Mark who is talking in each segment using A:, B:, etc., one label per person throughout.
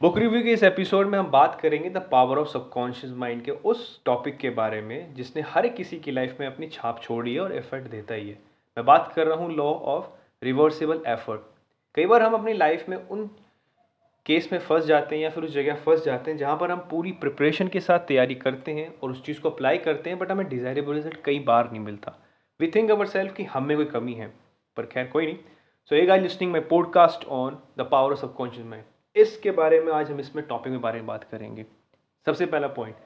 A: Book review के इस episode में हम बात करेंगे the power of subconscious mind के उस टॉपिक के बारे में, जिसने हर किसी की लाइफ में अपनी छाप छोड़ी है और एफर्ट देता ही है। मैं बात कर रहा हूँ लॉ ऑफ़ रिवर्सिबल एफर्ट कई बार हम अपनी लाइफ में उन केस में फंस जाते हैं या फिर उस जगह फंस जाते हैं जहाँ पर हम पूरी प्रिपरेशन के साथ तैयारी करते हैं और उस चीज़ को अप्लाई करते हैं बट हमें डिज़ायरेबल रिज़ल्ट कई बार नहीं मिलता। वी थिंक अवर सेल्फ कि हम में कोई कमी है, पर खैर कोई नहीं। सो एक I listening my podcast on the power of subconscious mind इसके बारे में आज हम इसमें टॉपिक के बारे में बात करेंगे। सबसे पहला पॉइंट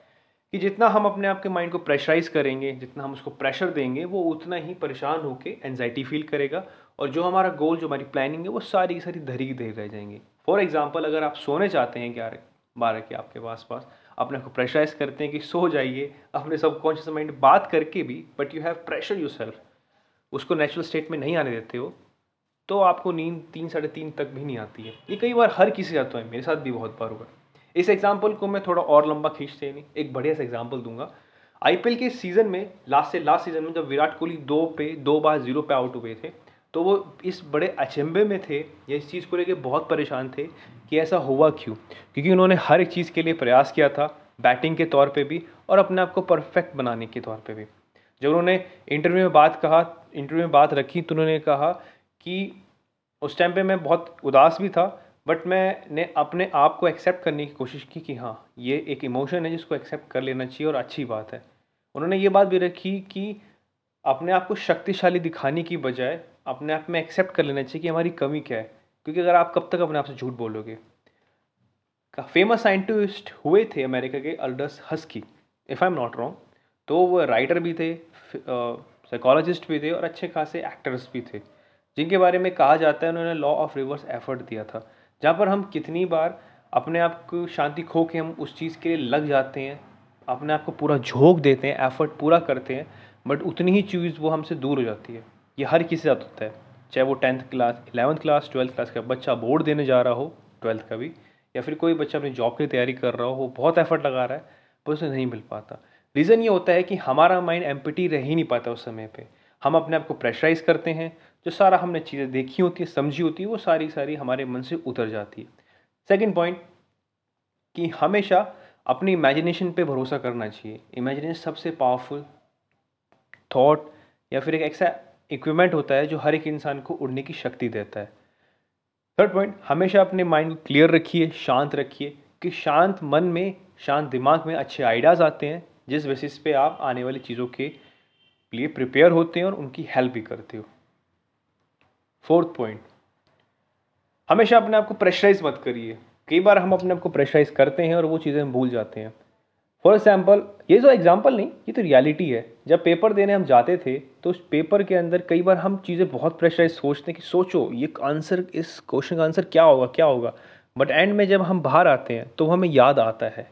A: कि जितना हम अपने आप के माइंड को प्रेशराइज करेंगे, जितना हम उसको प्रेशर देंगे, वो उतना ही परेशान होकर एनजाइटी फील करेगा और जो हमारा गोल जो हमारी प्लानिंग है, वो सारी की सारी धरी की धरी रह जाएँगे। फॉर एग्ज़ाम्पल अगर आप सोने चाहते हैं ग्यारह, बारह के आपके पास पास अपने को प्रेशराइज करते हैं कि सो जाइए, अपने सबकॉन्शियस माइंड बात करके भी but you have pressure yourself उसको नेचुरल स्टेट में नहीं आने देते हो तो आपको नींद तीन, साढ़े तीन तक भी नहीं आती है। ये कई बार हर किसी जाता है, मेरे साथ भी बहुत बार हुआ इस एग्ज़ाम्पल को मैं थोड़ा और लंबा खींचते नहीं, एक बढ़िया सा एग्ज़ाम्पल दूँगा। आईपीएल के सीज़न में लास्ट से लास्ट सीज़न में जब विराट कोहली दो पे, दो बार ज़ीरो पे आउट हुए थे तो वो इस बड़े अचंबे में थे, या इस चीज़ को लेकर बहुत परेशान थे कि ऐसा हुआ क्यों? क्योंकि उन्होंने हर एक चीज़ के लिए प्रयास किया था बैटिंग के तौर पे भी और अपने आप को परफेक्ट बनाने के तौर पे भी। जब उन्होंने इंटरव्यू में बात कहा इंटरव्यू में बात रखी तो उन्होंने कहा कि उस टाइम पे मैं बहुत उदास भी था बट मैंने अपने आप को एक्सेप्ट करने की कोशिश की कि हाँ ये एक इमोशन है जिसको एक्सेप्ट कर लेना चाहिए और अच्छी बात है। उन्होंने ये बात भी रखी कि अपने आप को शक्तिशाली दिखाने की बजाय अपने आप में एक्सेप्ट कर लेना चाहिए कि हमारी कमी क्या है, क्योंकि अगर आप कब तक अपने आप से झूठ बोलोगे। फ़ेमस साइंटिस्ट हुए थे अमेरिका के Aldous husky if I am not wrong तो वो राइटर भी थे साइकोलॉजिस्ट भी थे और अच्छे खासे एक्टर्स भी थे। जिनके बारे में कहा जाता है, उन्होंने लॉ ऑफ़ रिवर्स एफर्ट दिया था। जहाँ पर हम कितनी बार अपने आप को शांति खो के हम उस चीज़ के लिए लग जाते हैं, अपने आप को पूरा झोंक देते हैं एफर्ट पूरा करते हैं बट उतनी ही चीज़ वो हमसे दूर हो जाती है। ये हर किसी साथ होता है, चाहे वो tenth class eleventh class twelfth class का बच्चा बोर्ड देने जा रहा हो ट्वेल्थ का भी, या फिर कोई बच्चा अपनी जॉब की तैयारी कर रहा हो, बहुत एफर्ट लगा रहा है, पर उसे नहीं मिल पाता। रीज़न ये होता है कि हमारा माइंड एम्पिटी रह ही नहीं पाता उस समय पर हम अपने आप को प्रेशराइज करते हैं जो सारा हमने चीज़ें देखी होती है, समझी होती है, वो सारी सारी हमारे मन से उतर जाती है। सेकेंड पॉइंट कि हमेशा अपनी इमेजिनेशन पे भरोसा करना चाहिए। इमेजिनेशन सबसे पावरफुल थॉट या फिर एक ऐसा इक्विपमेंट होता है जो हर एक इंसान को उड़ने की शक्ति देता है। थर्ड पॉइंट हमेशा अपने माइंड को क्लियर रखिए, शांत रखिए, कि शांत मन में, शांत दिमाग में अच्छे आइडियाज़ आते हैं, जिस बेसिस पे आप आने वाली चीज़ों के लिए प्रिपेयर होते हैं और उनकी हेल्प भी करते हो। फोर्थ पॉइंट हमेशा अपने आप को प्रेशराइज मत करिए। कई बार हम अपने आप को प्रेशराइज करते हैं और वो चीज़ें हम भूल जाते हैं। फॉर एग्ज़ाम्पल ये जो एग्ज़ाम्पल नहीं, ये तो रियलिटी है। जब पेपर देने हम जाते थे तो उस पेपर के अंदर कई बार हम चीज़ें बहुत प्रेशराइज सोचते हैं कि सोचो, ये आंसर इस क्वेश्चन का आंसर क्या होगा क्या होगा? बट एंड में जब हम बाहर आते हैं तो हमें याद आता है।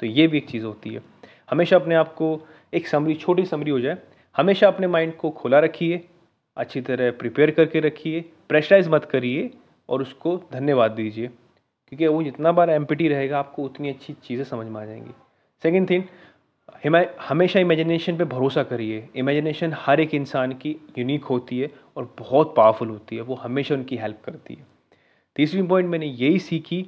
A: तो ये भी एक चीज़ होती है। हमेशा अपने आप को एक समरी छोटी समरी हो जाए। हमेशा अपने माइंड को खुला रखिए। अच्छी तरह प्रिपेयर करके रखिए प्रेशराइज मत करिए और उसको धन्यवाद दीजिए। क्योंकि वो जितना बार एम रहेगा, आपको उतनी अच्छी चीज़ें समझ में आ जाएँगी। सेकेंड थिंग हमेशा इमेजिनेशन पे भरोसा करिए। इमेजिनेशन हर एक इंसान की यूनिक होती है और बहुत पावरफुल होती है। वो हमेशा उनकी हेल्प करती है। तीसरी पॉइंट मैंने यही सीखी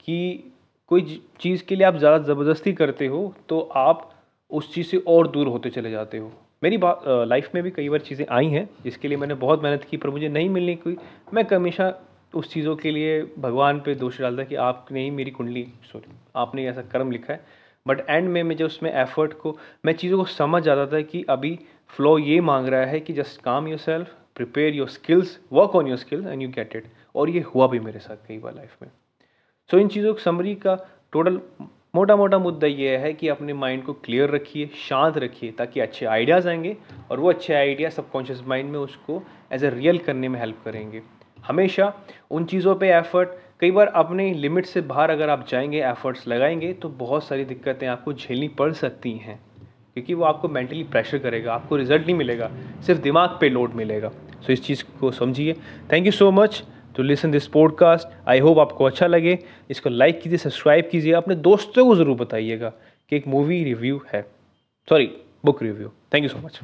A: कि कोई चीज़ के लिए आप ज़्यादा ज़बरदस्ती करते हो तो आप उस चीज़ से और दूर होते चले जाते हो। मेरी बात लाइफ में भी कई बार चीज़ें आई हैं जिसके लिए मैंने बहुत मेहनत की पर मुझे नहीं मिलने की मैं हमेशा उस चीज़ों के लिए भगवान पे दोष डालता कि आपने ही मेरी कुंडली सॉरी आपने ऐसा कर्म लिखा है। बट एंड में मुझे उसमें एफर्ट को मैं चीज़ों को समझ जाता था कि अभी फ्लो ये मांग रहा है कि just calm yourself prepare your skills work on your skills and you get it और ये हुआ भी मेरे साथ कई बार लाइफ में। सो so, इन चीज़ों की समरी का टोटल मोटा मोटा मुद्दा ये है कि अपने माइंड को क्लियर रखिए, शांत रखिए, ताकि अच्छे आइडियाज़ आएँगे और वो अच्छे आइडिया सबकॉन्शियस माइंड में उसको एज ए रियल करने में हेल्प करेंगे। हमेशा उन चीज़ों पे एफर्ट कई बार अपने लिमिट से बाहर अगर आप जाएँगे एफर्ट्स लगाएँगे तो बहुत सारी दिक्कतें आपको झेलनी पड़ सकती हैं, क्योंकि वो आपको मेंटली प्रेशर करेगा, आपको रिज़ल्ट नहीं मिलेगा, सिर्फ़ दिमाग पे लोड मिलेगा। सो इस चीज़ को समझिए। Thank you so much to listen this podcast I hope आपको अच्छा लगे। इसको लाइक कीजिए सब्सक्राइब कीजिए। अपने दोस्तों को ज़रूर बताइएगा कि एक मूवी रिव्यू है। Sorry book review thank you so much